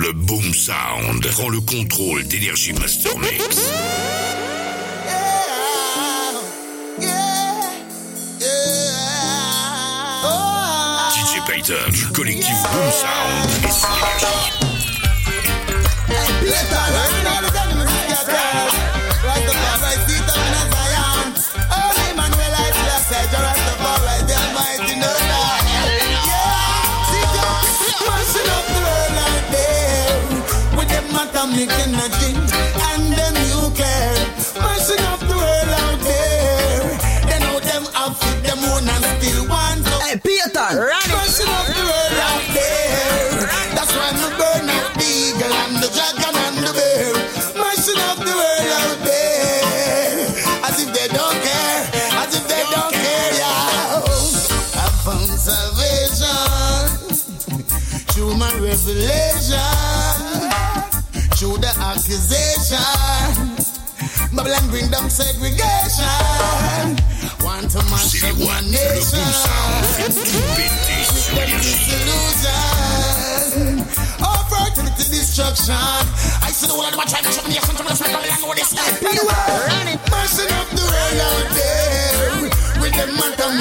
Le Boom Sound. Prend le contrôle d'Energy Master Mix. DJ Payton du collectif Boom Sound. Et a thing and them you care, messing up the world out there. They know them outfit them own and still want to. Hey, Peter, run it. Messing up the world out there. That's why me burn out the eagle and the dragon and the bear. Messing up the world out there. As if they don't care, as if they don't care, yeah. I found salvation through my revelation, through the accusation. Babylon bring down segregation. Want to mash up one nation. Disillusion. Oh, fertility destruction. I see the world, I'm trying to show me the center of the Babylon. What is that? Anyway, mashing up the world out there. With the man, I'm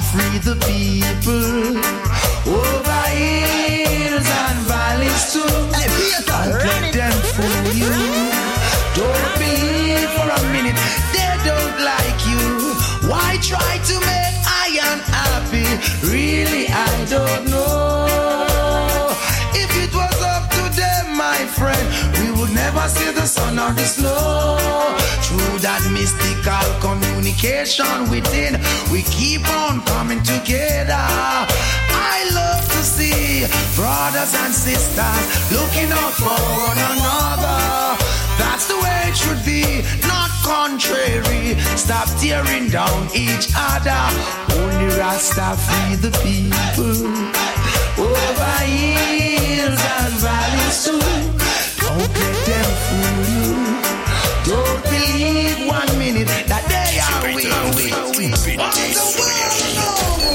Free the people over hills and valleys too. Don't let them fool you. Don't believe for a minute they don't like you. Why try to make I unhappy? Really, I don't know. If it was up to them, my friend, never see the sun or the snow. Through that mystical communication within, we keep on coming together. I love to see brothers and sisters looking out for one another. That's the way it should be, not contrary. Stop tearing down each other. Only Rasta free the people. Over hills and valleys too. Don't let them fool you. Don't believe one minute that they are Payton with fait you.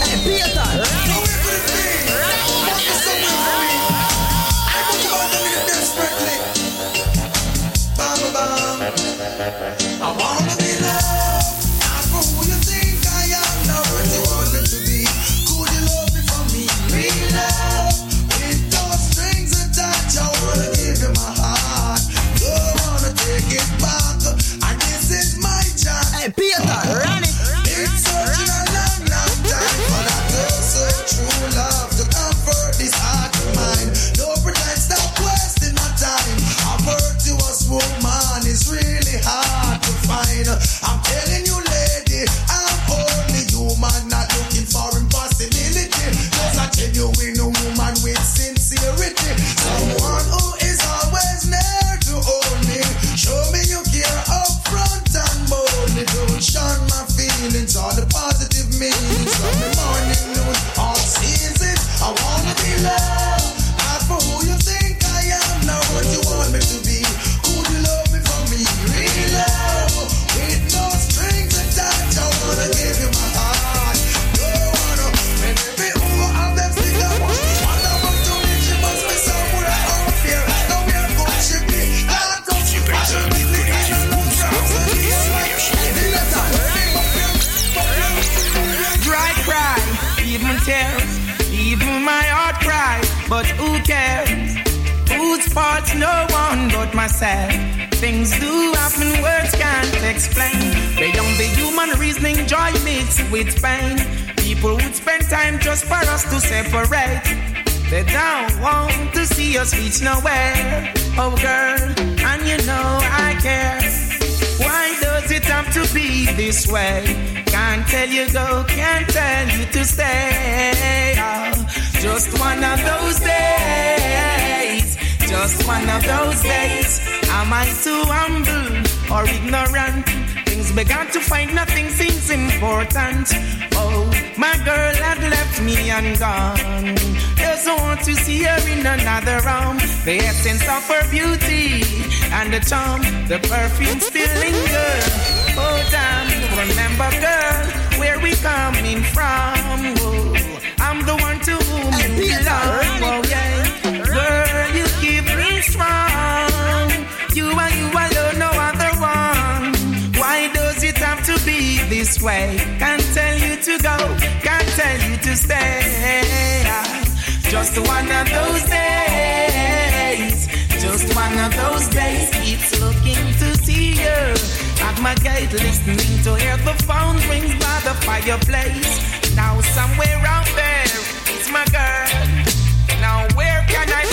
Too humble or ignorant? Things began to find nothing seems important. Oh, my girl had left me and gone. Doesn't want to see her in another room. The essence of her beauty and the charm, the perfume still linger. Oh, damn, remember, girl, where we coming from. Oh, I'm the one to whom you belong. Way? Can't tell you to go, can't tell you to stay. Just one of those days. Just one of those days. Keeps looking to see you. At my gate, listening to hear the phone rings by the fireplace. Now somewhere out there, it's my girl. Now where can I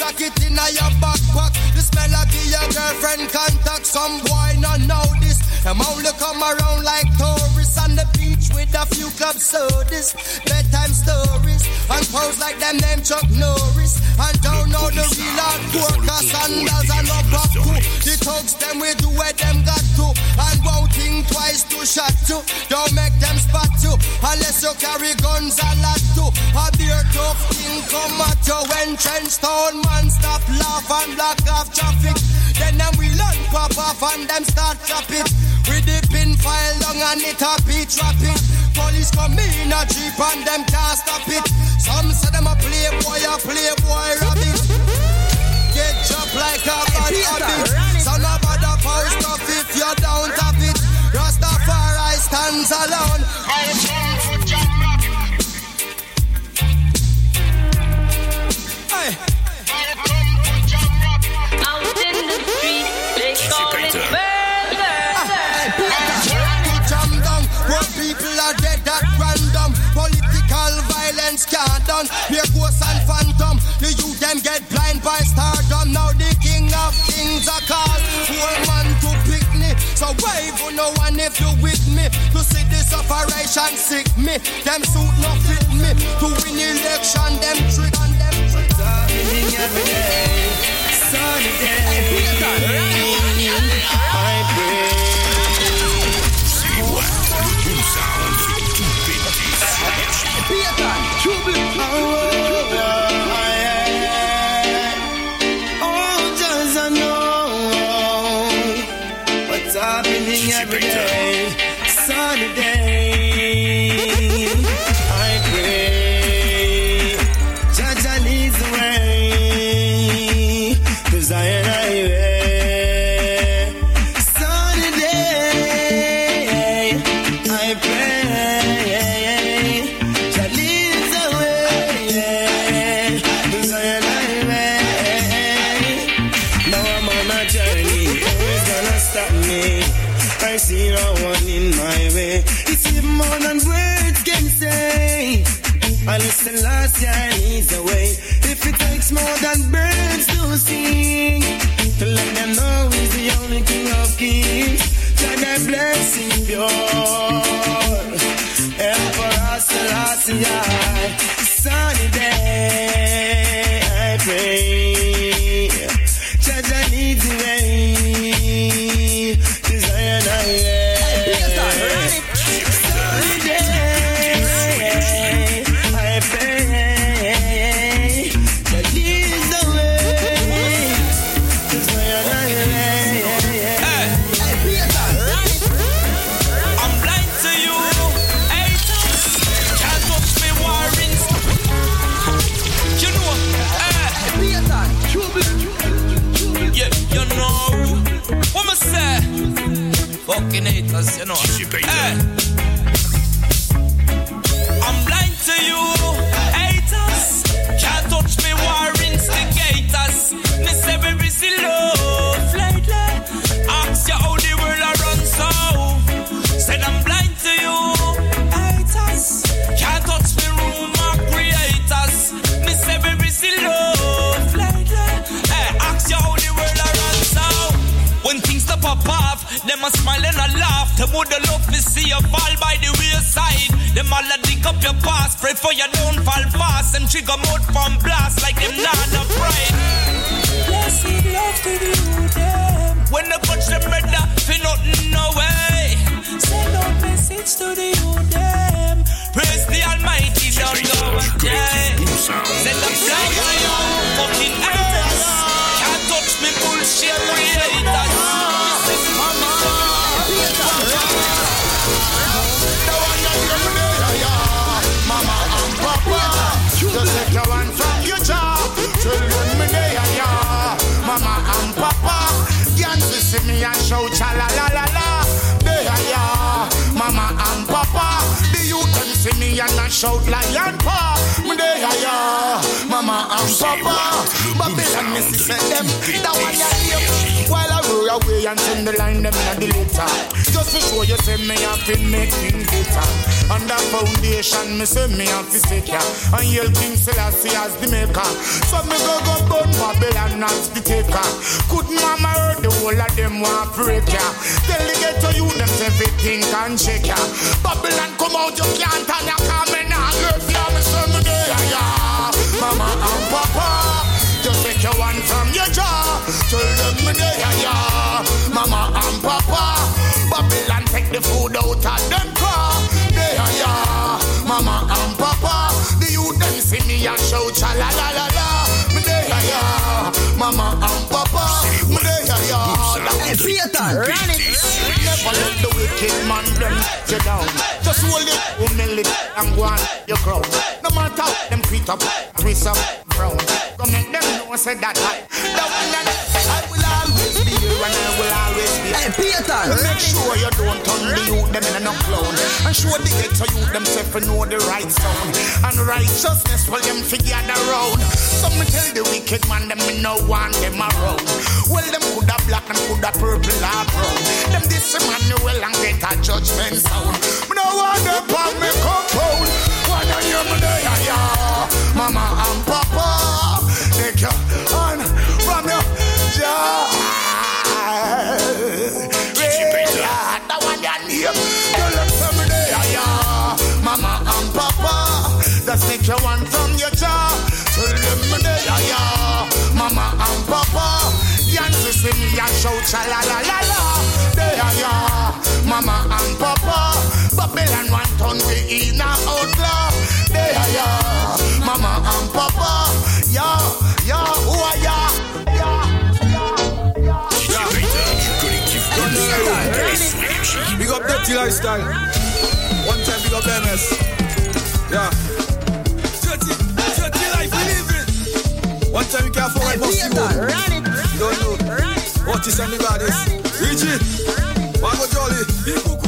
knapsack, it inna your backpack. The smell of your uh, girlfriend contact. Some boy not know this. Them only come around like tourists with a few club sodas, bedtime stories, and pose like them name Chuck Norris. And don't know the real hardcore, cause sandals and no pop too. The thugs them we do where them got to, and won't think twice to shot to. Don't make them spot you, unless you carry guns a lot too. A beer tough thing come at you when trench town man stop laugh and block off traffic. Then them we learn pop off and them start chop it. With the pin file long and it a beat trap. Police come in a jeep and them can't stop it. Some say them a playboy, a playboy rabbit. Get chopped like a bad habit. So no bother post up if you don't have it. Rastafari stands alone. Can't done. Here ghosts and phantom. The youth them get blind by stardom. Now the king of kings are called. Poor man to pick me. So wave on no one if you with me. To see this operation sick me. Them suit no fit me. To win election, them trick and them trick. Happening every day, sunny day. I pray. Happening Cause you know she for you don't fall fast. And trigger mode from blast like them not no pride. Blessed love to the youth, them. When they punch them brother, feel nothing no way. Send out message to the youth, them. Praise the Almighty, don't go a day. Send them flag to you, fucking haters. Can't touch me, bullshit creators. Children, me yeah. Mama and Papa, me and shout cha la la la yeah. Mama and Papa, the youth me and I shout lion paw. Me there, yeah. Mama and Papa, Babylon me see them that one ya. While I away and send the line them in the later. Just to show you say me have to make things better. On that foundation, me say me have to stick ya. And yell King Selassie as the maker. So me go go burn Babylon as the taker. Could mama heard the whole of them want break ya. Tell the you them everything can shake ya. Babylon come out, you can't turn ya. Come in and love ya. Me me there ya. Mama and Papa. Just take your one from your jaw. Tell them me there ya. Mama and Papa. Babylon take the food out of them car. There ya. Mama and Papa. The youth them see me and shout cha la la la la. Me there ya. Mama and Papa. Me there ya. Hey, Peter, run it. Never let the wicked man them get you down. Just hold it, humility, and go on your crown. No matter how them creep up, twist up, frown. Go make them know say that I, that one that I will always be here and I will always be. Hey, Peter, Make sure you don't turn the youth them in a clown. And show the ghetto youth themself and know the right sound. And righteousness for them figure around Some me tell the wicked man them me no want them around. Well them coulda black and coulda purple or brown. Them this Emmanuel and get a judgment sound. Me no want them on me compound. Wanna hear me there yeah Mama and Papa Take your hand from your child yeah, that one your name. You look from there, yeah. Mama and Papa, just take your one from your jaw. Tell them there, yeah. Mama and Papa, Yancy see me and shout cha la la la la. There, yeah. Mama and Papa, Babylon one ton we in a outlaw. There, yeah mama and papa. Yo, yo, who are ya? Big up Dirty Lifestyle. One time big up MS. Yeah. Dirty, dirty life, we it. One time you can't afford my boss, you don't know. What is anybody? Run it. Run it.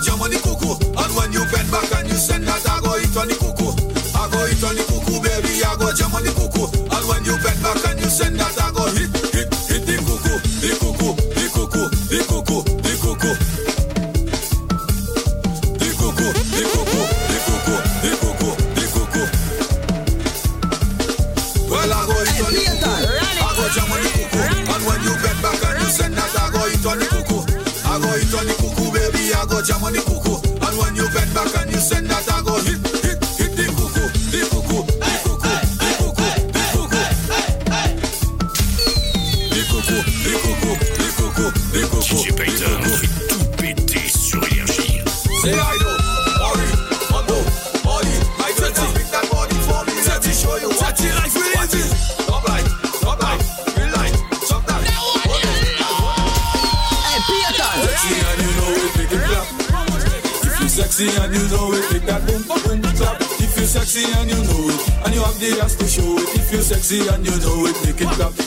Jam on the cuckoo. And when you bend back and you send that, I go eat on the cuckoo. I go eat on the cuckoo, baby. I go jam on the cuckoo. And when you bend back and you send that, I go hit sexy and you know it, make it clap.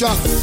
Know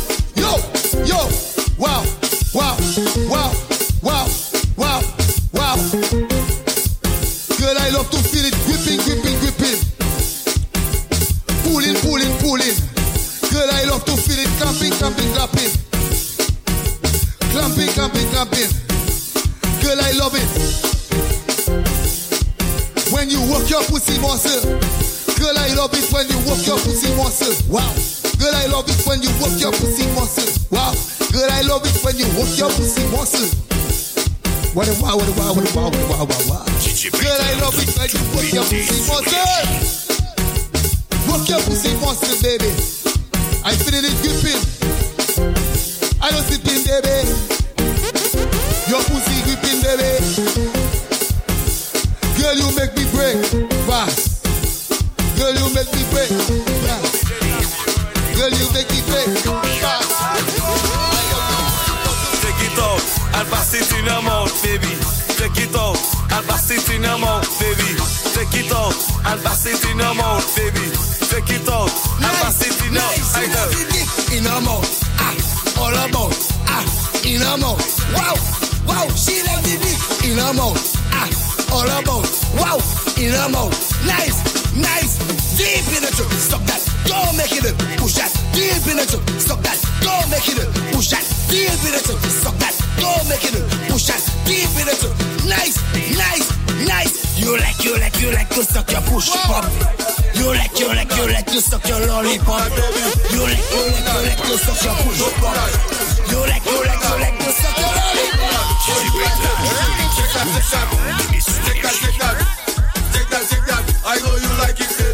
Girl, you work your pussy muscle. Work your pussy muscle, baby. I feel it gripping. I don't sit in, baby. Your pussy gripping, baby. Girl, you make me break fast. Girl, you make me break fast. Girl, you make me break fast. Take it out and pass it in your mouth, baby. Take it out it in your mouth, baby. Take it out it in your mouth, baby. Take it out it in your I know. In her mouth, ah, all about, ah, in her mouth. Wow, wow, she love the dick. In her mouth, ah, all about, wow, in her mouth. Nice, nice, deep in the truck. Stop that, don't make it up. Push that, deep in the truck. Stop that, don't make it up. Push that, deep in the truck. Stop that, don't make it up. Push that, deep in the truck. Nice, nice, nice. You like, you like, you like to suck your push pop. You like, you like, you like to suck your lollipop. You like, you like, you like to suck your push pop. You like, you like, you like to suck your lollipop. That, take that, take that, take that, take that. I know you like it,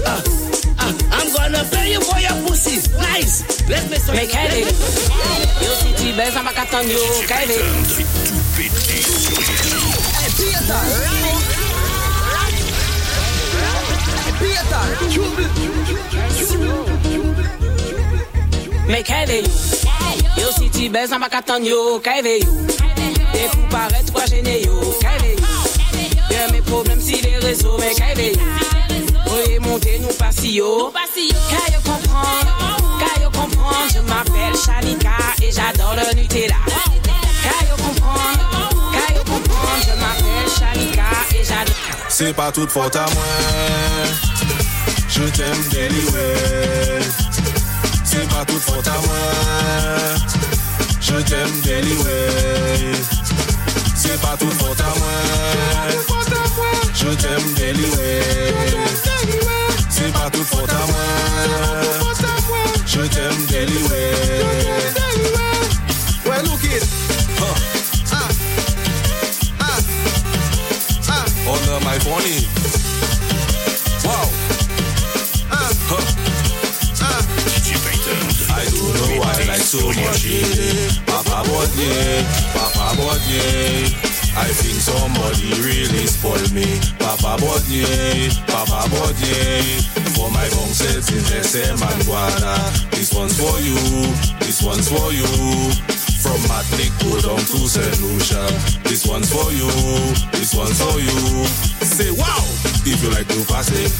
have money. Ah, ah, I'm gonna pay you for your pussy. Nice. Let's make some. Make heavy. Yo city best, I'm a cat on you. Heavy. Hey, Peter. Make heavy. Yo city best, I'm a cat on you. Heavy. Des fous paraître quoi gêner yo. Heavy. Y'a mes problèmes si les réseaux. Make heavy. Oui, monter nous passi yo. Qu'à yo comprendre. Qu'à yo comprendre. Je m'appelle Shanika et j'adore le Nutella. Comprendre. Qu'à yo comprendre. Je m'appelle Shanika et j'adore. C'est pas toute faute à moi. Je t'aime délivrer. C'est pas toute faute à moi. Je t'aime délivrer. C'est pas toute faute à moi. Je t'aime délivrer. C'est pas faute à moi. Je t'aime délivrer. Well, look it. Huh. Ah, ah, ah, Under my. Wow. ah, Huh. ah. I don't know why I like so much. Papa Bodye, Papa Bodye. I think somebody really spoiled me. Papa Bodye, Papa Bodye. For my bong sets in SM and Guana. This one's for you, this one's for you. From Matlick go down to St. Lucia. This one's for you, this one's for you. Say wow, if you like to pass it.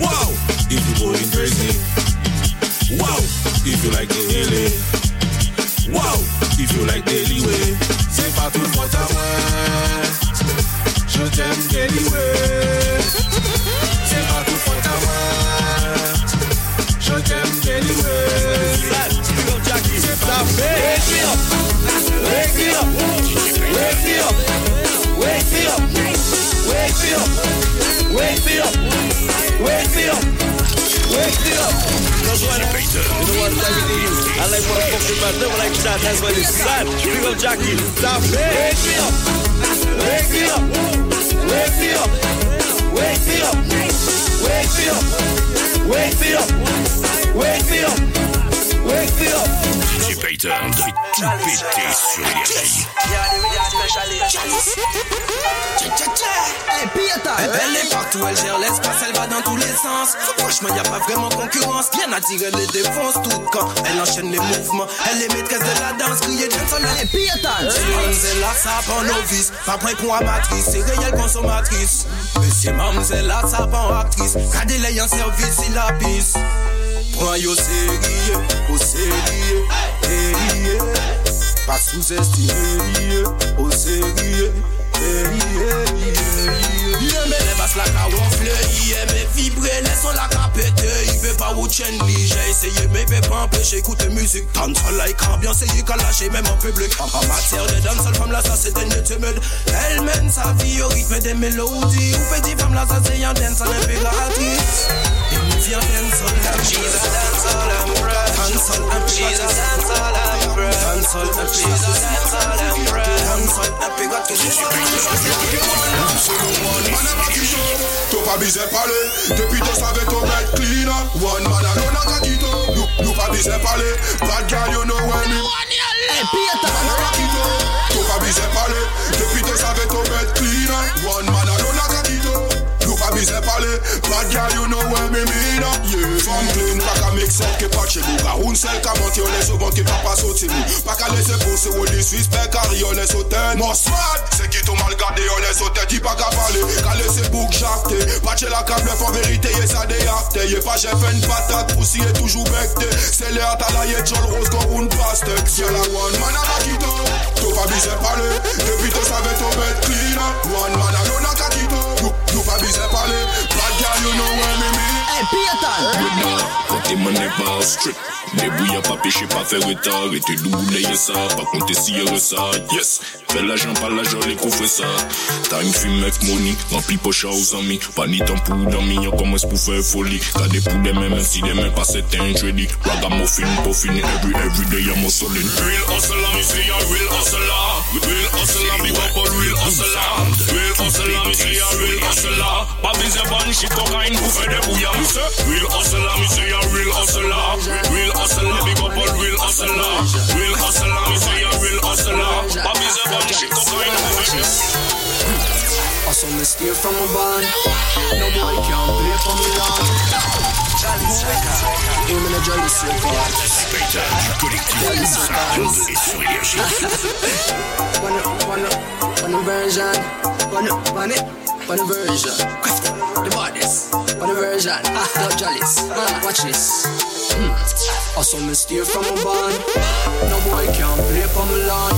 Wow, if you going crazy. Wow, if you like the healing. I like motherfucking my devil like that. That's what it's sad. Big up Jackie. Stop it. Wake me up. Wake me up. Wake me up. Wake me up. Wake me up. Wake me up. Wake me up. Wake me up. DJ Payton fait tout péter sur Énergie. Elle est partout, elle gère l'espace, elle va dans tous les sens. Franchement, y a pas vraiment concurrence. Bien attirée, elle les défonce tout quand elle enchaîne les mouvements. Elle est maîtresse de la danse, crier d'un sol. Elle est piétale. C'est là, ça prend novice. Pas point pour amatrice, c'est réel consommatrice. Monsieur Mamselle, là, ça prend actrice. Gardez les en service, il la pisse. Pran yo seriye, o seriye, seriye Pa sous-estime, o seriye, seriye Ye me la la ka pete Ibe pa ou chen li, jè eseye, me pe pa empêche Koute muzik, tan sa like, ambiance yi ka lache, mèm an publik En matière de danse, al femme la sa se denye temed El men sa vi, yo ritme des mélodies. Ou pe femme la sa se yon danse, dancehall impératrice. If you're dancehall, she's a dancehall emperor. Dancehall emperor. She's a dancehall emperor. Dancehall emperor. She's a dancehall emperor. Dancehall T'as pas besoin de parler, depuis toi savais ton bête clean One man alone a got it up You, you pas besoin de parler, bad girl you know when me Hey Peter T'as pas besoin de parler, depuis toi savais ton bête clean One man alone a got it up me separate Bad girl, you know what me mean up, yeah. Femme clean, pa ka make sel ke pache mou Ka un sel ka monte, yon leso bon ki pa pa sote mou Pa ka lese pose, ou disrespect, kari yon leso ten. Mos mad, se ki tou mal gade, yon leso ten. Di pa ka pale, ka lese bouk jakte Pache la ka blef, an verite, ye sa de yakte Ye pa jef en patat, pousi ye toujou bekte Se le ata la ye tjol rose kon un pastek Se la one man a makito, tou pa bise pale Depi te save tou bet clean Wan man a lona Pietan. Te manen pa an strip Debouyan E te douleye sa, pa konte siye resa Yes, fe la jan pa la jan le kon ça. Time fi mek money Rampi pocha ou zami, pa ni tan pou dami Yon komes pou fe foli Kade pou demen men si demen pa se ten jredi Raga Every every day yon mo Real hustler, mi si yon real hustler Real real hustler Real hustler, mi si yon real hustler shit kokain pou real hustler, mi si yon real real hustler, real hustler. Big up on real hustler, real hustler. Me say you're real hustler. I be the one shit to bring Hustle is steal from a band. Nobody can play for me long. Именно Джоли Сюрприз. One version, one, one it one, one version. The bodies. One version. No jollies. Ah, Watch this. Hmm. I saw me steer from a band. No boy can play for my lawn.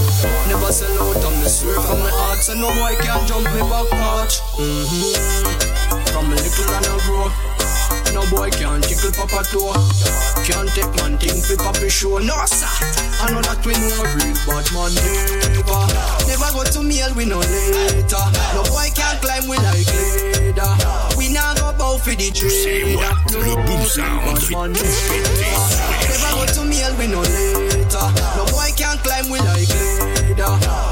Never sell out on me swear from my heart. So no boy can jump me back porch. Mm-hmm. From a little and a grow. No boy can tickle papa toe. Can't take man thing fi papi show. No sir. I know that we know real bad man never. Never go to meal we no later. No boy can climb we like ladder. We now go bow for the trader. what le boom sound tout Never go to meal we no later. No boy can climb we like ladder.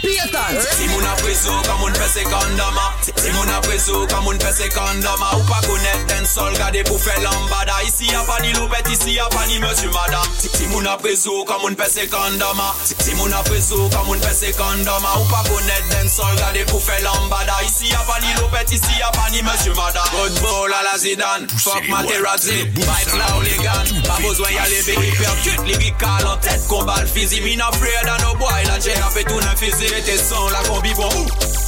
Payton Si moun aprezo ka moun Si moun ka moun Ou pa konet sol gade pou fe lambada Isi a pa ni lopet, isi a. Pa ni Si moun ka moun Si moun ka moun Ou pa konet sol gade pou fe lambada Isi a pa ni lopet, isi a pa ni ball a la Zidane Fuck Materazzi. Bites la Olegan Pa bozwen yale begi perkut Ligi an tet kon fizi Mi freda no boy la jera fe tou nan fizi j'étais sans la combi bon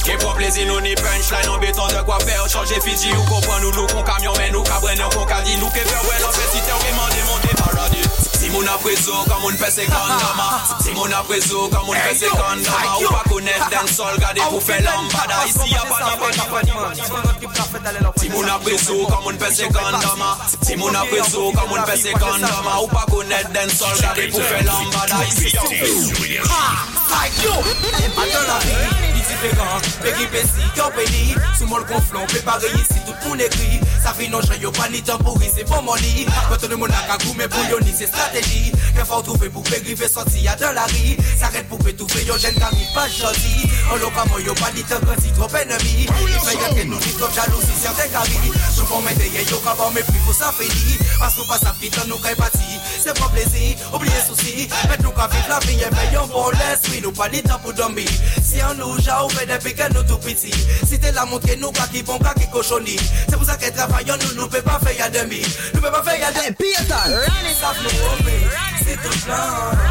Qui pour plaisir nous ni punchline en béton de quoi faire Changer Fiji ou comprend nous nous qu'on camion mais nous qu'à brenne qu'on qu'a dit Nous qu'est faire ouais en petit terre m'en démonter paradis Si mon aprezo quand mon fait Si mon aprezo quand mon fait Ou pas connaître d'un sol pour faire lambada Ici y'a pas Si mon fait Si mon fait Ou pas connaître d'un sol pour faire lambada Ici y'a pas Like yo, attends la vie, différent, péripéties, qu'en pays, sous mon conflon, préparé ici, tout le monde écrit, ça fait non, je pas ni temps pour c'est pour mon lit, quand tout le monde a cagou, mais pour ni c'est stratégie, qu'il faut trouver pour périver sortir dans la rue, ça arrête pour trouver, yo, jeune qui pas choisi, on l'a pas, yo, pas ni temps, quand si trop ennemi, il fait que nous, ni trop jalousie, certains caries, je peux mettre des yo, quand mais plus pour ça fait parce qu'on passe à vite, nous, quand parti, c'est pas plaisir, oubliez souci, mais nous, quand vivre la vie, et un bon l'esprit, nous pas ni temps pour dormir, si on nous, j'ai ouvert depuis que nous tout petit, si t'es la montre, nous, qui bon, qui cochonnie, c'est pour ça que travaillons, nous, nous peut pas faire y'a demi, nous peut pas faire y'a demi, eh, Piétal, ça nous c'est tout plan,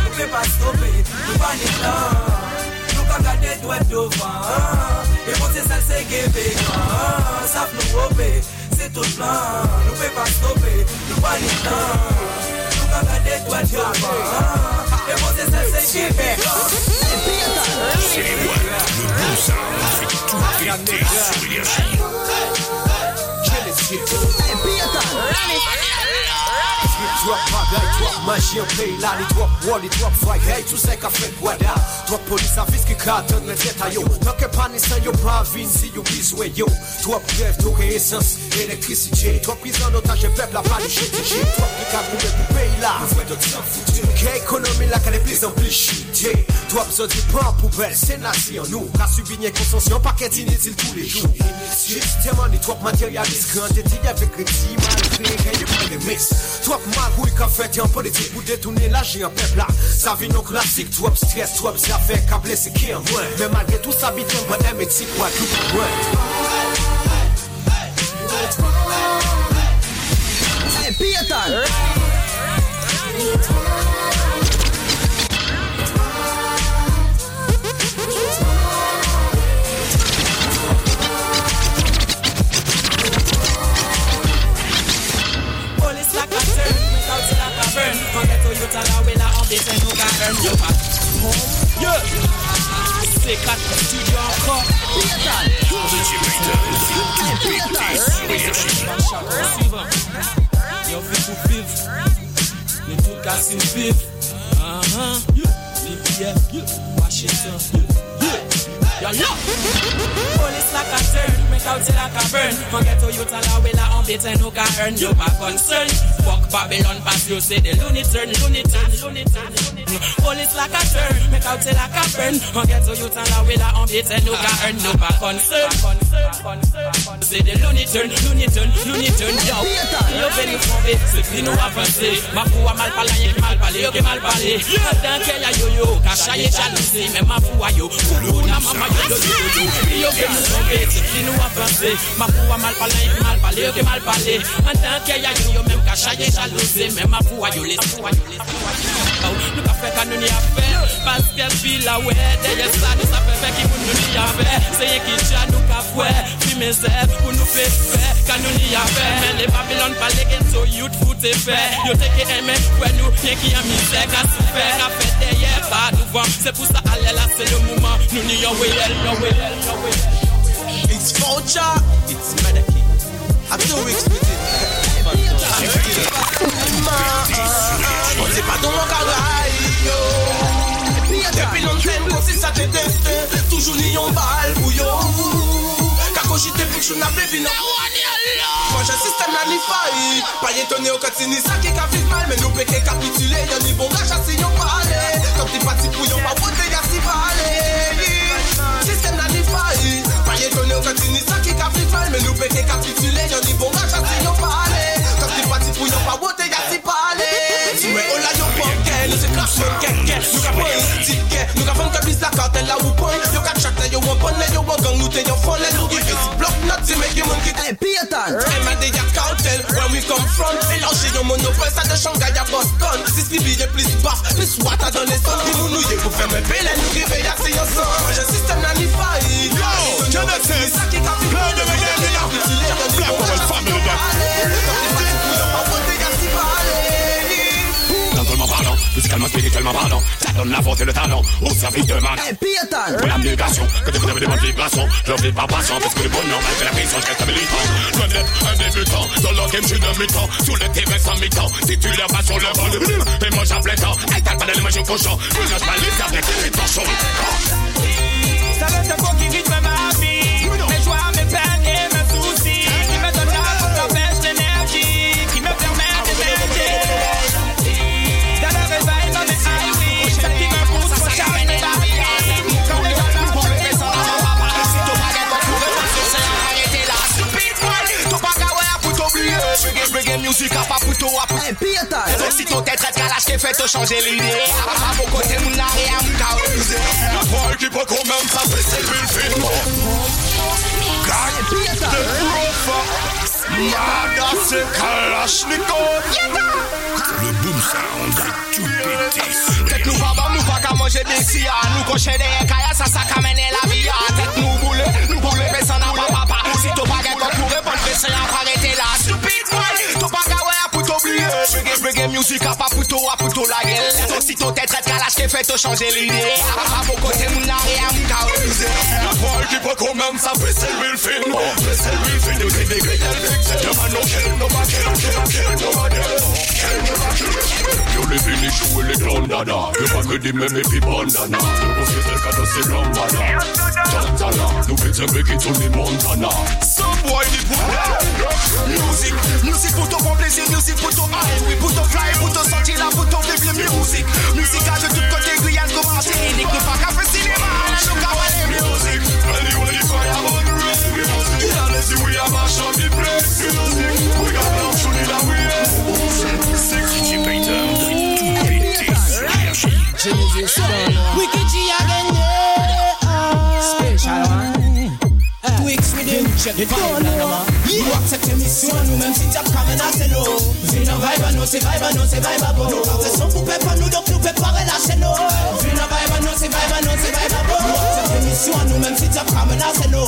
nous peut pas stopper, nous pas ni plan, pas doigt devant, et mon c'est ça c'est guébé, ça nous romper, c'est tout plan, nous peut pas stopper, nous pas ni plan, nous pas garder doigt devant, et mon c'est ça c'est guébé, C'est moi, le bon sound fait tout péter sur Énergie. Drop bagay, drop maji an pey la Li drop wall, li drop fry, hey, tout se ka fet gwada Drop polis avis ki ka ton men teta yo Tanke panisan yo pa vin si yo bizwe yo Drop grev, toke esans, elektrisite Drop prizan otaje pep la pa li chete Drop ki ka koume pou pey la Pou fwe dot san foute Ke ekonomi la ka le pliz an pli chite Drop zodi pan pou bel, se nazi an nou Ka subinye konsonsyon, paket inetil tou le jou Sistema ni drop materialist Grand eti avek reti, malve, ke ye pre de mix Drop mag Gouy ka fet yon politik pou detounen la jen yon pepla Sa vi non klasik, trop stres, trop zafek, ka blese ki an mwen Men malge tout sa biton, mwen emetik wak loup mwen Hey, Piétal! Police to you tell her when I on this and you can earn your back home. Yeah. C'est 4 studio encore. DJ Payton, fait tout péter sur Énergie. Suivant. Yo, fait pour vivre. Les tout cassés vivent. Yeah. Les billets. Yeah. Washington. Yeah, yeah. Police like a turn, make out like a burn. Forget to you tell her when I on beat and no can earn. You back concern. Fuck Babylon pass you say the loony turn, loony turn, turn, turn. Police like a turn, make out till like a burn. Forget to you when I on beat and no can earn. You back concern. Say the loony turn, loony turn, loony turn. Yo, yo venu tomber, c'est plus nous avancer. Ma foi mal parlé, qui mal parlé, qui mal parlé. Tant qu'il y a yo yo, cachaye jalousie, mais ma foi yo, koulou na mama yo yo yo yo. Yo venu tomber, c'est plus nous avancer. Ma mal parlé, qui mal parlé, qui mal parlé. En tant qu'il y a yo yo, même cachaye jalousie, mais ma foi yo les foi yo les foi yo. Nous ka fait nous n'y a pile la ouais, derrière ça nous ça fait fait qui pour nous n'y a y'a qui tcha nous ka pour nous faire fait, quand nous n'y a fait. Mais les Babylone parlent que so youth foot est fait. Yo te que aimé, ouais nous, y'a qui a misère, qu'a souffert, a fait derrière, pas devant. C'est pour ça, allez là, c'est le moment. Nous n'y a way, no way, no way. It's vulture, it's Medicine. yon bal pou yo. Kako jite pou chou na plevi nan Fanje sistem la ni fayi. Pa ye tone yo katini sa ki ka viv mal Men nou peke kapitule yon ni bon gacha si yon pale. Kap ti pati pou yon pa wote ya si pale. Sistem la ni fayi. Pa ye tone yo katini sa ki ka viv mal Men nou peke kapitule yo one gang, nous te yon fun, nous give it block not to make you monkey. Hey, Piétal! Hey man, they got cartel where we come from. Mélanger nos monopoles, ça de Shanghai à Boston. Si Stevie est plus baf, plus water dans les sons. Dis-nous nous yé pour faire mes belles, nous réveiller à ses ensemble. Moi j'ai système là ni faille. Yo, Genesis, plein de médailles, donne la force et le talent au service de man. Pour l'abnégation, que vous avez des bonnes vibrations. Je ne vis pas patient parce que le bonheur, malgré la pression, je reste militant. Loin d'être un débutant, dans le game, je suis de mi-temps. Sous le terrain sans mi-temps, si tu l'as pas sur le bol, et moi j'en plein temps. Elle t'a pas de l'image au cochon, je lâche pas les avec les torchons. Ça va être beau qui rythme ma vie. Reggae, reggae music, à pas pour toi. Hey, Peter. Si ton tête très calage, qui fait te changer l'idée. À mon côté, mon arrière, mon caorisé. La voix qui peut quand même ça fait c'est le film. God, the profile. Yada c'est Kalashnikov. Le boom sound a tout pété. Tête nous pas nous pas qu'à manger des sia Nous cocher des kaya, ça ça qu'amène la vie Tête nous boule, nous boule, mais ça n'a pas papa Si t'as pas gagné, pour répondre, mais c'est à arrêter là Stupide boy, t'as pas t'oublier Reggae, reggae music, à pas pour toi, pour la gueule Toi si avec No man no kill, kill, kill, kill, kill. Montana. Some boy the pool Music, music pour ton bon plaisir, music high Oui, pour ton fly, pour ton sortir là, pour ton vivre le music Music à de tous côtés, Guyane, comment c'est unique Nous pas qu'à faire cinéma, nous qu'à voir les music Ready, ready, fire on the race. Yeah, let's see we are mash on the place. Music, we got now shoot it and we are. Six. DJ Payton, tout pété sur énergie. Check the vibe, la nama. You accept your mission, nous même si t'as comme un assez low. Viens en vibe, non c'est vibe, non c'est vibe à bon. Car c'est son poupée pas nous, donc nous préparer la chaîne. Viens en vibe, non c'est vibe, non c'est vibe à bon. Your mission, nous même si t'as comme un assez low.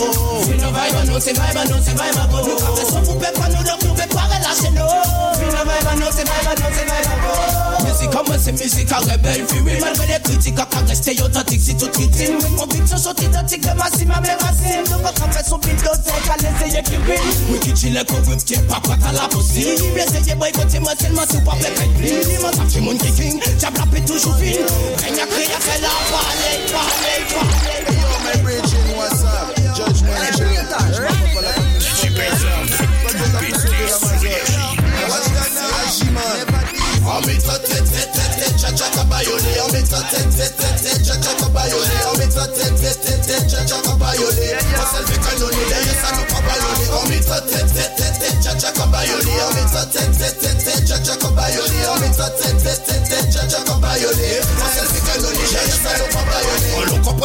Viens en vibe, non c'est vibe, non c'est vibe à bon. Car c'est son poupée pas nous, donc nous préparer la chaîne. Viens en vibe, non c'est vibe, non c'est vibe à bon. Musique comme c'est musique à rebelle, puis oui, malgré les critiques, à rester authentique, si tout critique. Conviction sont identiques, de Massime à mes racines. Donc on fait son bibliothèque, à l'essayer qui brille. Wicked chill, corrupté, pas quoi t'as la possible. Essayez boycotter moi seulement si vous pas fait pli. Moi ça fait mon kicking, j'ai rappé toujours fine. Règne à créer, fait la parler, parler, parler. Yo, my bridging, what's up? Judgment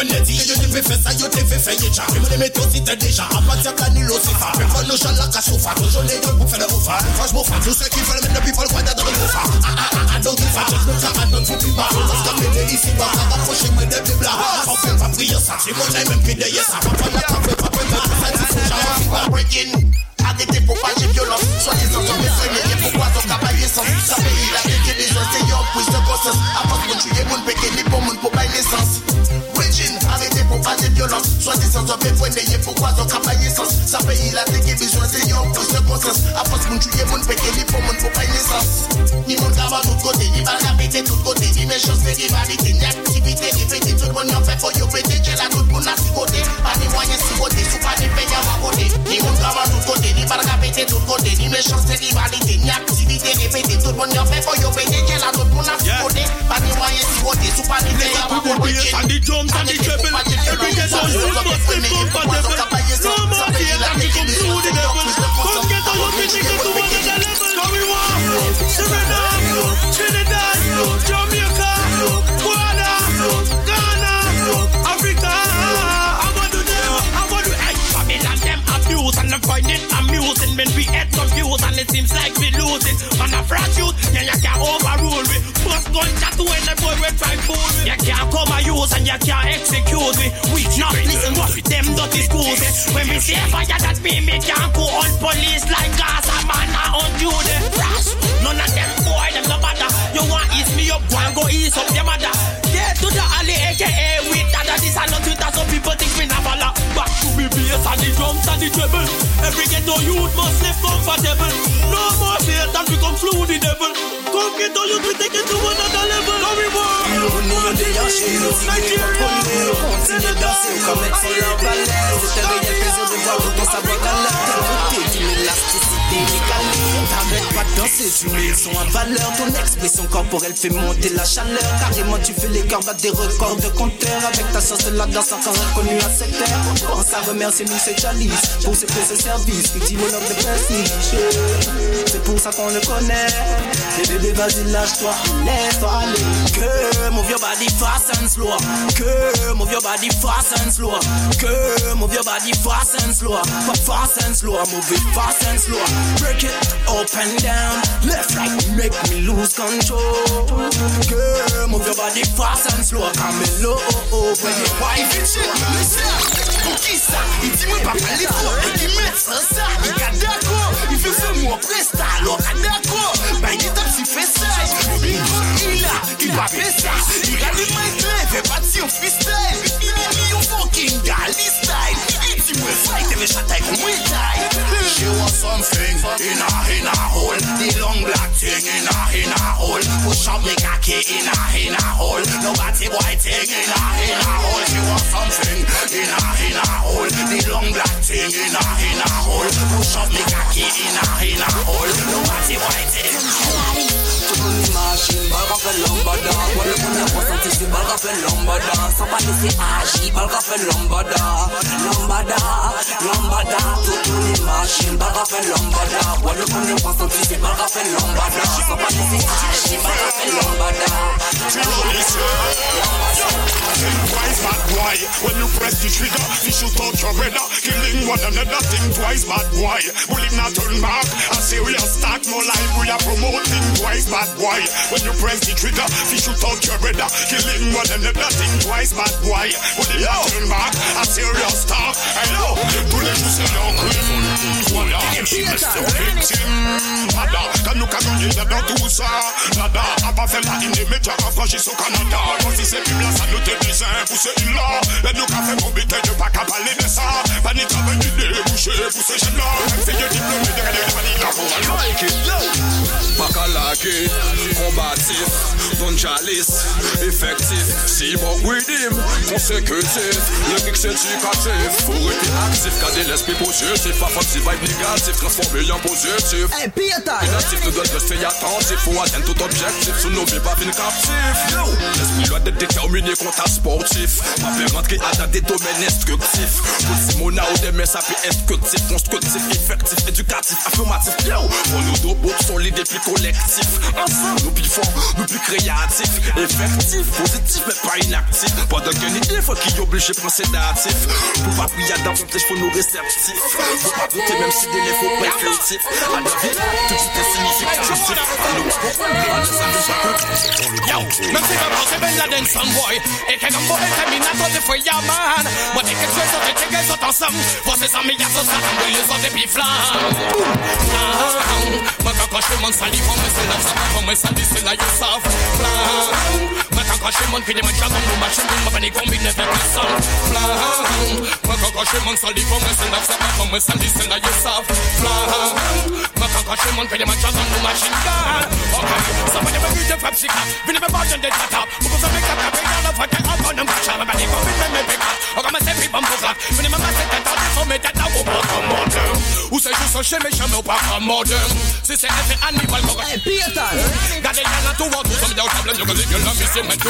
Le que je te fais ça, je te fais faire yécha. Je me les mets aussi t'es déjà. À partir de la Nilo, c'est pas. Mais quand nous chante la cassoufa, toujours les deux pour faire le oufa. Franchement, fa, ceux qui veulent mettre le people, quoi dans le oufa. Ah ah ah ah, donc il va tout le temps, donc faut plus bas. Parce que mes ici, bah, ça va approcher moi des blabla. On fait pas prier ça. C'est mon même qui derrière ça. Va pas la café, pas pas la ça, tu fous, j'en pas breaking. Arrêtez pour pas j'ai violence ont tombé sur les pourquoi donc cabaye sans Ça pays la tête des gens c'est yon prise de conscience Avant de tuer mon péché ni pour mon pour bailler naissance pour pas j'ai violence ont tombé pour n'ayez pourquoi donc cabaye sans Ça pays la tête des gens c'est yon de conscience Avant de tuer mon péché ni pour mon pour bailler naissance Ni mon travail tout côté, ni mal habité tout côté Ni choses de rivalité, ni activité Répétez tout le monde y'en fait faut y'en péter J'ai la toute mon à côtés Pas ni moyen six côtés, sous pas ni paye à côté Ni mon travail tout côté ni par péter tout côté, ni méchanceté, rivalité, ni activité, répéter tout le monde en fait, y obéir, breaking. And the drums and the treble, every day so you must be comfortable. Eh. When we say fire that me, me can't go on police like Gaza man I on duty. Brass, none of them boy them no matter. You want ease me up, go and go ease up your mother. Get to AKA with that bass and the drums and the treble. Every ghetto youth must live comfortable. No more fear that become flew the devil. Come get all youth we take it to another level. Now we. D'une élasticité mécanique. T'arrêtes pas de danser, tu mets le son à valeur. Ton expression corporelle fait monter la chaleur. Carrément, tu fais les des records de compteur. Avec ta sauce de la danse encore inconnue à cette terre. Pense à remercier nous, c'est Chalice. Pour ce fait ce service, petit bonhomme de prestige. C'est pour ça qu'on le connaît. Et bébé, vas-y, lâche-toi, laisse-toi aller. Girl, move your body fast and slow. Girl, move your body fast and slow. Girl, move your body fast and slow. Fa- Fast and slow, move it fast and slow. Break it up and down, left right, make me lose control. Girl, move your body fast and slow. Come in low, when you wife it Pour qui Et qui met presta en freestyle. Fucking gali style. Fight She want something in a me cocky in a in a hole. No batty boy thing in a in a hole. She want something in a in a hole. The long black thing in a in a hole. Push up me cocky in a in a hole. No batty boy thing. Machine, balle fait lambada Quoi le monde a ressenti c'est balle fait lambada Sans pas laisser agir, balle fait lambada Lambada, lambada Toutes les machines, balle fait lambada Quoi le monde a ressenti c'est balle fait lambada Sans pas laisser agir, balle fait Twice bad boy, when you press the trigger, you shoot out your brother, killing one another. Think twice bad boy, bullet not turn back. A serious start, no life we are promoting. Twice bad boy, when you press the trigger, you shoot out your brother, killing one another. Think twice bad boy, bullet not turn back. A serious start, hello, tous les jours c'est leur crime. Voilà, je me suis victime. Nada, quand nous cagons, il y a dans tout ça. Nada, a pas fait la ligne, mais tu as franchi au Canada. Quand si c'est plus là, ça nous te besoin pour ce là. Et nous qu'a fait mon bétail, de pas qu'à parler de ça. Pas ni travail ni débouché pour ce jeunes là. Même si Dieu diplômé de regarder les manies là pour Like it, yo. Bakalaki, combatif, Don Chalice, effectif, Cyborg with him, consécutif, lyrics éducatif, faut rester actif, garder l'esprit positif, pas faire petit vibe négatif, transformer en positif. Hey, Pieta! Négatif nous doit rester attentif, faut atteindre tout objectif, sous nos vies pas fin captif, yo. L'esprit doit être déterminé contre sportif, pas faire rentrer à des domaines instructifs, petit mona ou des messages instructifs, constructifs, effectifs, éducatifs, affirmatifs, yo. Pour nous deux bouts solides et plus collectifs, ensemble nous plus forts, nous plus créatifs, effectifs, positifs mais pas inactifs, pas de gain idée, faut qu'il oblige de prendre sédatif, pour pas prier dans ton faut nous réceptifs, faut pas douter même si des faut pas être furtifs, à la vie, tout est significatif, à nous, à nous, Yo, même si ma boss est Ben Laden, some boy Et que comme boy, t'as mis n'a pas de feuille, yeah man Moi, dès que tu es sorti, t'es qu'elles sont ensemble Voici ça, mais y'a ça, ça, oui, les autres, et puis flam Flam Moi, quand quand je suis mon salive, on me c'est là, ça va, on me c'est là, you savent Flam Moi, quand quand je suis mon qui démarre, j'avance, nous marchons, nous m'avons des combines, avec le sang Flam Moi, quand quand je suis mon salive, on me là, ça va, on me salive, c'est là, you savent Flam Moi, quand quand je suis mon qui démarre, j'avance, nous machine gun Ok, ça va, y'a pas vu de frappe, c'est là Vini me bargain, they tat up. Because I make up, I bring down the fuck, I up on them, catch up, I go with me, me pick up. Oh, come and say, people, move up Vini me masse, that out, so me, that out, go back, come on, them Ou c'est juste un chez mes chemins, pas comme on them Si c'est effet animal, Hey, Peter. Gardez y'en a tout, tout, tout, tout, problème, y'a que les gueules, mais c'est même tout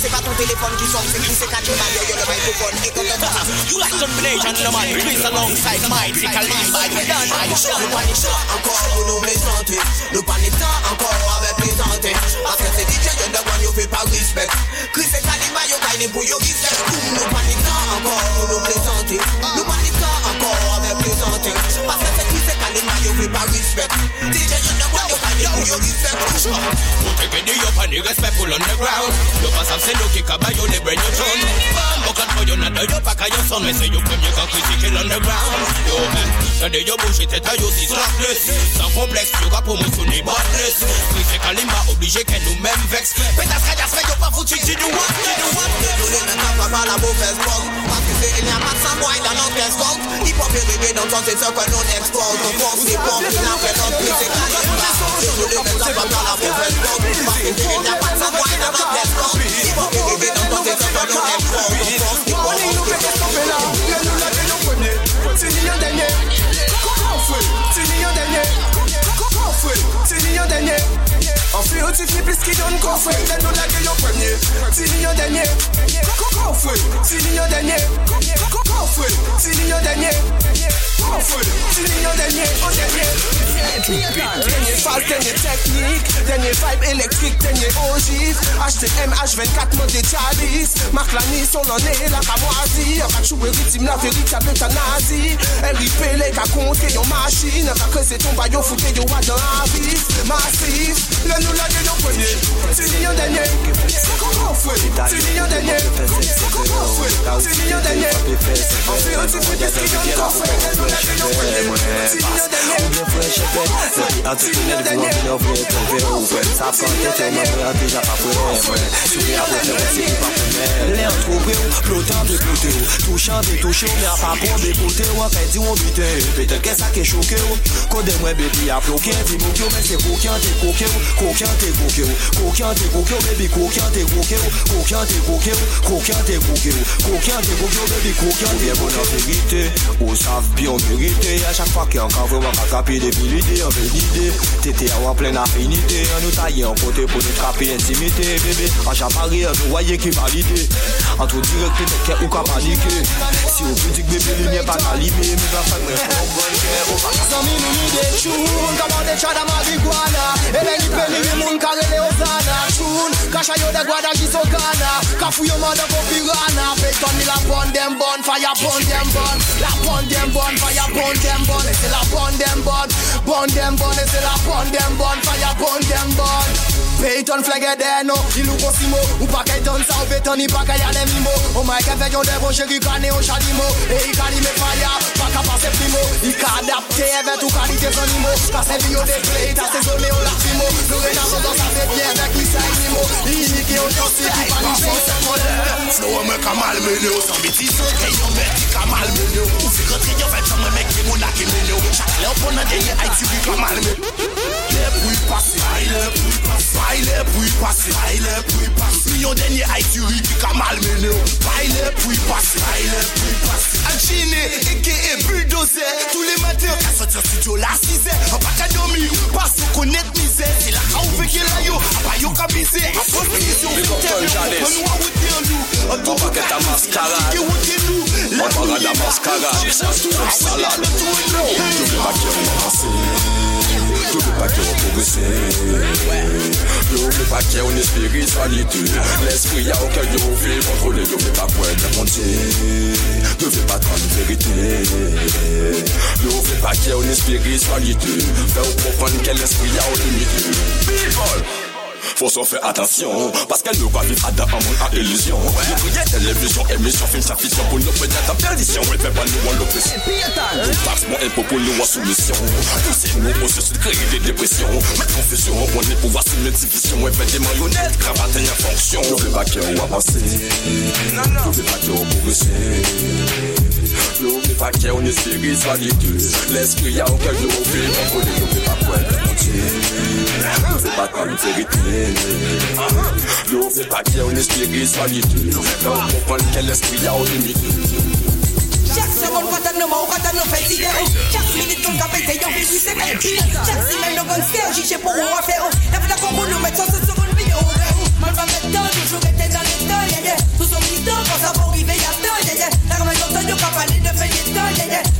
C'est pas ton téléphone qui sonne C'est qui c'est quand tu m'as yo le microphone Et quand tu You like domination no man Please alongside C'est Kalim. By the done Le pas les temps encore pour nous plaisanter Le pas les temps encore avec plaisanter Parce que c'est DJ Yon the one you feel pas respect. Chris et Kalim your guy pour your respect Le pas les temps encore pour nous plaisanter Le pas les temps encore avec plaisanter Parce que c'est Chris et Kalim your feel pas respect. DJ Yon the one you a the the ground You. c'est les Mais c'est Yo man, t'as des yo tête à yo si trackless Sans complexe, tu vas pour moi sonner botless Oui c'est Kalima obligé qu'elle nous même vex Pétasse caillas fait yo pas foutu tu nous what, tu nous what Désolé maintenant pas la mauvaise porte Parce que c'est il n'y a pas de samouraï dans notre escorte Hip hop est réglé dans c'est ce que l'on exporte On les il plus c'est maintenant pas la que c'est dernier en fait Tini en dernier on fait un petit flip qui donne qu'on fait Viens nous la gueule au premier Tini en dernier Comment fait Tini en dernier Comment fait Tini en dernier Comment fait Tini en dernier En dernier Dernier phase, dernier technique. Dernier vibe électrique, dernier ogive HTM, H24, mode des Chalice Marc Lani, son année, la camoisie On va jouer rythme, la véritable euthanasie RIP, les gars compter yon machine. On va creuser ton baillot, foutre yon wa dans la vie Massif, le nous la au premier Tini en dernier Comment on fait Tini en dernier Comment on fait Tini en dernier On fait un petit peu de ce qui donne qu'on fait Le nous la au premier Tini en dernier Entrepreneur di moun vin ouvre ton ve ouve Sa fante te mwen mwen deja pa pre mwen Soubi apre te mwen si ki pa pre Le antrope ou, plotan te plote ou Touchan te touche ou, me a pa bon depote ou An pe di ou bite ou, pete ke sa ke choke ou Kode mwen bebi a ploke, di mouke ou Men se kokyan te koke ou, kokyan te koke ou Kokyan te koke ou, bebi kokyan te koke ou Kokyan te koke ou, kokyan te koke ou Kokyan te koke ou, bebi kokyan te koke ou Bien bon an verite, ou sav bi an merite A chak fa ki an ka vreman ka kapi de bilide An ve l'ide, tete a wap plen afinite An nou taye an kote pou nou trape intimite Bebe, an japari an nou waye ki valide An tou direkte neke ou ka panike Si ou kritik bebe li nye pa kalime Mi va fak men fok bonke ou pa Zami nou ni de chun Kama de chada marijuana E le ni peli mi moun kare le ozana Chun, kasha yo de gwada jisokana Kafu yo mada ko pirana Payton mi la pon dem bon Fire pon dem bon La pon dem bon Fire pon dem bon E se la pon dem bon Pon dem bon E se la pon dem bon Fire pon dem bon Payton flege deno Ilou kosimo Ou pa kayton sa ou beton Ni pa kaya dem imo O my ke fe yon devon Chéri kane o chadimo E i kalime fire Pa ka pase primo. I ka adapte Evet ou kalite son imo Kase vi yo de play Ta se zone o la fimo Nou re nan son sa se bien Vek mi sa inimo I ni ki yon tosi Ki pa ni model Flow mwen ka malmene ou San biti se ke yon malmene ou yon le Le yi le yi pase Ay le pou yi pase Ay le pou yi pase Mi yon denye ay ti ki ka malmene ou pou yi pase Ay pou yi pase Alchine, aka bulldozer Tous les matins, ka sorti en studio la 6 An pa ka dormi, pas konet mize Se la ka ouve ki la yo, an pa yo ka bize An pon finisyon, interview An nou a wote an nou An tou ka maskarade Ki wote nou La Parada mascarade. Salade Je veux pas qu'il avance Je veux pas qu'il progresse Je veux pas qu'il y ait une spiritualité L'esprit a aucun yo fait contrôler Je veux pas point de monter Je veux pas prendre une vérité Je veux pas qu'il y ait une spiritualité Faire comprendre quel esprit a au limite People faut s'en faire attention Parce qu'elle nous va vivre à d'un monde à illusion. Nous prions télévision, émission, film, sa fiction Pour nous peut-être en perdition. Elle fait pas nous en l'oppression Nous mon impôt pour nous en soumission. Pousser nous au suicide, créer des dépressions. Mettre confusion, on est pouvoir sur une division Elle fait des marionnettes, cravate en fonction Je veux pas qu'on avance Je veux pas qu'on progresse N'oublie pas qu'il y a une spiritualité L'esprit a aucun jour au film On je veux pas quoi être Je veux pas tant une vérité N'oublie pas qu'il y a une spiritualité Donc comprendre quel esprit a au limite Chaque seconde quand on nous quand on nous fait tirer Chaque minute qu'on appelle c'est yon qui c'est même Chaque semaine nous gon serge, j'ai pour on faire La vie qu'on pour nous mettre sur ce seconde vidéo Mal va mettre dans, toujours été dans les temps, yeah yeah Tous son militant, quand ça va arriver à temps, yeah yeah La rame d'entendre, y'a qu'à parler de faire des temps, yeah yeah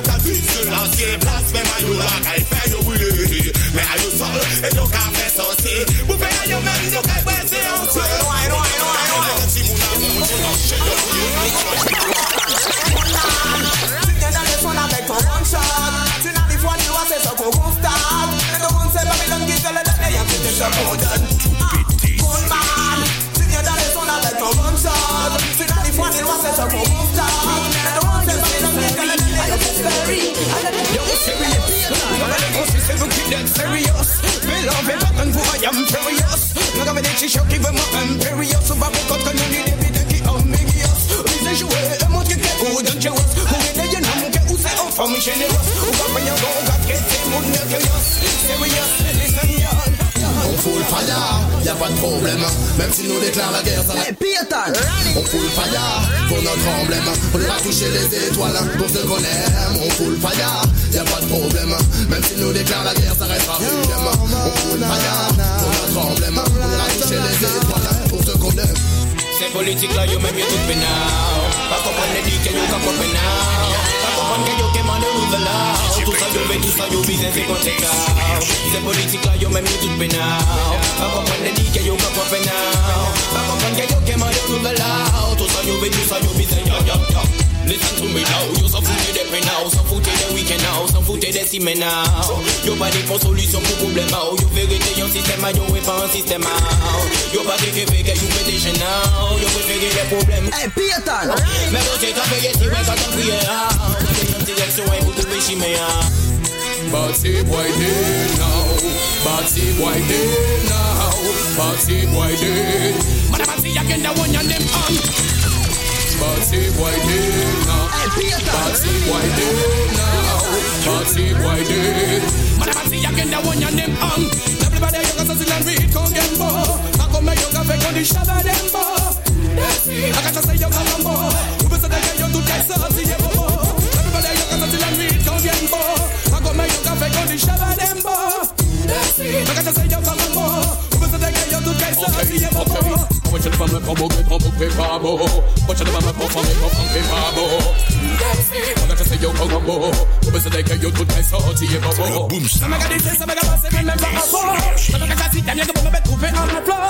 yo ka fit se lansye Plas men man yo la kay e fe. Need it? Be the key of Megius. Listen, je veux un mot qui est good and jealous. Who get the you know, get who say, oh, for me, generous. Who got when you go, got get it, mood, curious. Serious, listen, y'all. On fout le fire, y'a pas de problème. Même si nous déclare la guerre, ça va. On fout le fire pour notre emblème. On ira toucher les étoiles pour ceux qu'on aime. On fout le fire, y'a pas de problème. Même si nous déclare la guerre, ça restera freedom. On fout le fire pour notre emblème. On ira toucher les étoiles pour ceux qu'on aime. C'est politique là, yo même yo tout pénal Pas comprendre les dits yo Pas comprendre que yo qui m'a de nouvel Tout ça yo tout ça yo business conséquent C'est politique là, yo même yo tout pénal Pas comprendre dits que yo cap pénal Pas comprendre que yo qui m'a de nouvel Tout ça yo tout ça yo business yo yo yo Listen to me now, yo s'en foutait des peines now, s'en foutait des week-ends now, s'en foutait des semaines now. Yo pas des bonnes solutions pour problème now, yo vérité yon système yo et pas un système now. Yo pas des fait que yo fait des chaînes now, yo préféré les problèmes. Hey, Piatan! Mais bon, c'est travaillé si ouais quand on prie now. T'es en direction et vous devez chimer But see boy dead now, but see boy dead now, but see boy dead. Man, I see again the one your name on. See boy now, see boy now, see boy. Man, I see again the one your name on. Everybody you got to and read come get more. I come make you cafe on the shabba them more. I got to say you got more. Watch it from the combo, get combo, get babo. Watch it from the combo, get combo, get babo. I got to say yo combo. Who be say that you do get saucy yeah babo. Boom. Some got this, some got that, remember a four. Some got sit down, you go me coupe on the floor.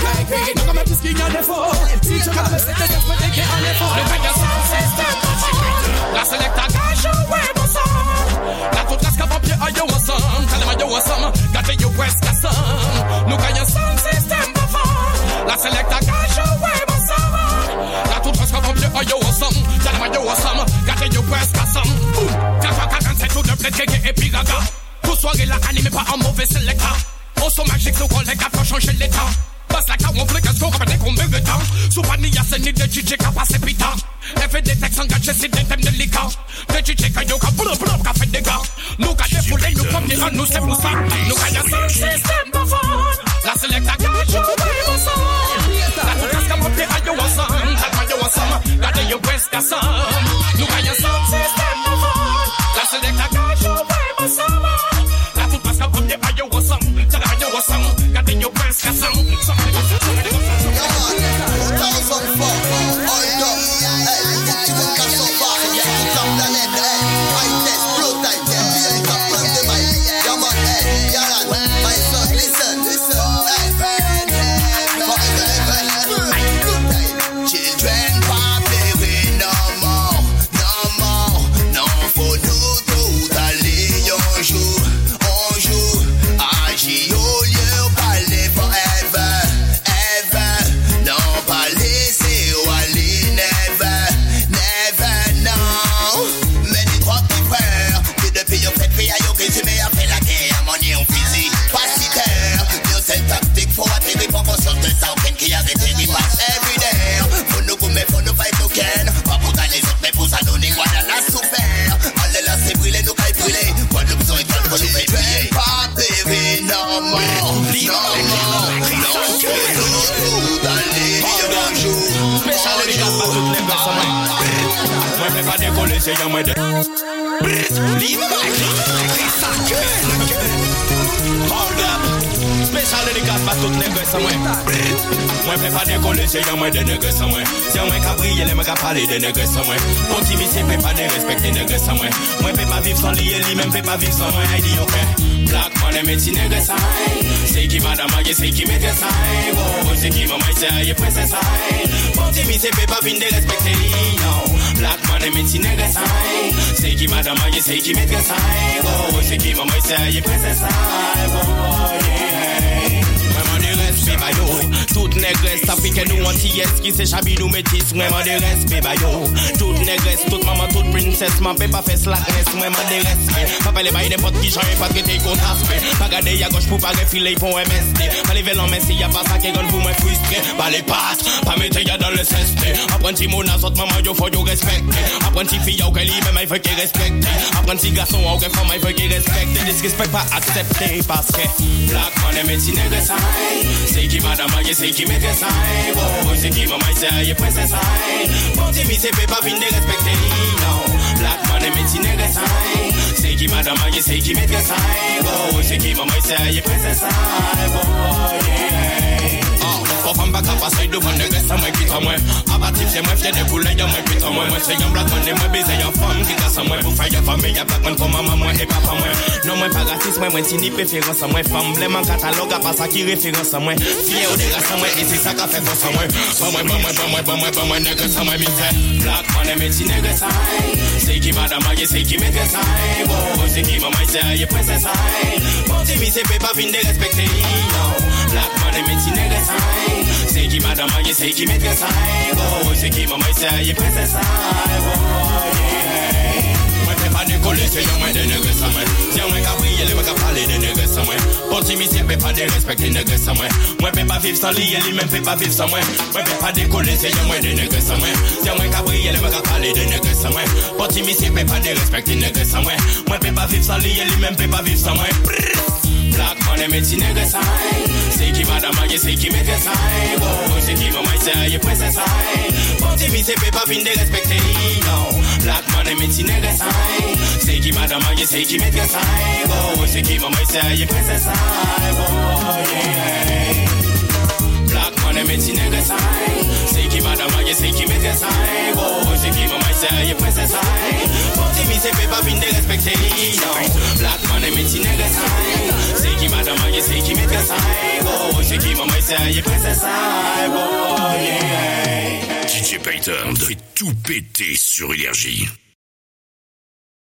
Like we no come to skin on the floor. See you got me set this, but they get on the floor. Look at your sound system. La selecta gajo huevo son. La toute casca papier a yo wasam. Kalema yo wasam. Gate yo west kasam. Look at your sound system before. La selecta gajo huevo son. La toute casca papier a yo wasam. Kalema yo wasam. Gate yo west kasam. Boom. Kaka kaka c'est tout de bled kéké et piraga. Tout soirée la animé par un mauvais selecta. On son magique nous collègues faire changer l'état. Bas la ka wonfle ka sko kapate kon merita Supani ya se ni de chiche ka pase pita Efe de tek sangache si de tem de lika De chiche ka yo ka pull up up ka fe de ga Nou ka de fule nou kom ni an nou se mousa Nou ka ya sound. System bafon La selecta ka yo we wasan La tu kaska mote a yo wasan Kalma yo wasan Gade yo west ka sam Nou ka ya sound. System bafon La selecta ka yo we wasan La tu kaska mote a yo wasan Kalma yo wasan Gade yo west ka ka pale de nègre sa mwen Pon ti mi se pe pa de respekte nègre sa mwen Mwen pe pa viv san liye li men pe pa viv san mwen Ay di ok Black man e meti nègre sa Se ki madama ye se ki mette sa Wo se ki mamay se a ye prese sa Pon ti mi se pe pa vin de respekte li no Black man e meti nègre sa Se ki madama ye se ki mette sa Wo se ki mamay se a ye prese sa Wo yeah. Mwen man de respect ba yo Tout negres sa fi ke nou an TS Ki se chabi nou metis Mwen man de respect ba yo. Tout negres, tout mama, tout princess Man pe pa fe slackness Mwen man de respect Pa pale bay nepot ki jan e pat ke te kontaspe Pa gade ya goch pou pa refile pou MST Pa leve lan mesi ya pa sa ke gon pou mwen frustre Pa le pat, pa mete ya dan le seste Apren ti moun asot mama yo fo yo respekte Apren ti fi yo ke li men fe ke respekte Apren ti gason ou ke fo may fe ke respekte Disrespect pa aksepte Paske Black man e meti negres ay Se ki madama ah, ye se ki mette sa Wo se ki mamay se a ye prese sa Bon ti mi se pe pa vin de respekte li no. Black man e meti negre sa Se ki madama ye se ki mette sa Wo se ki mamay se a ye prese sa Wo yeah Pou fam baka pa say devan negre sa mwen kita mwen Abatif se mwen fye de koule ya mwen pita mwen Mwen se yon black man de mwen beze yon fam Kita sa mwen pou fay yon fami ya black man Pou mama mwen e papa mwen Non mwen pa rasis mwen mwen ti ni preferans sa mwen Fam bleman katalog a pa sa ki referans sa mwen Fye ou de rasa mwen e se sa ka fe fos sa mwen Ba mwen, ba mwen, ba mwen, ba mwen, ba mwen negre sa mwen mi se Black man e meti negre sa Se ki madama ye se ki mette sa Wo se ki mamay se a ye prese sa Bon ti mi se vin de no Black man e meti negre sa Se ki madama ye se ki mette sa Wo se ki a ye prese sa Wo yeah Mwen pe pa dekole se yon mwen de ti ti san mwen Black sa Se ki madama ye se ki mette sa Wo se ki mamay se a ye prese sa Pon ti mi se pe pa vin de respekte li Black man e meti negre sa Se ki madama ye se ki mette sa Wo se ki mamay se a ye prese sa Wo yeah. Black man e meti negre sa Se ki madama ye se ki mette sa Wo se ki mamay se a ye prese sa Pon ti mi se pe pa vin de respekte li no Black man e meti negre sa Se ki madama ye se ki mette sa Wo se ki mamay se a ye prese sa Wo yeah. DJ Payton fait tout péter sur Énergie.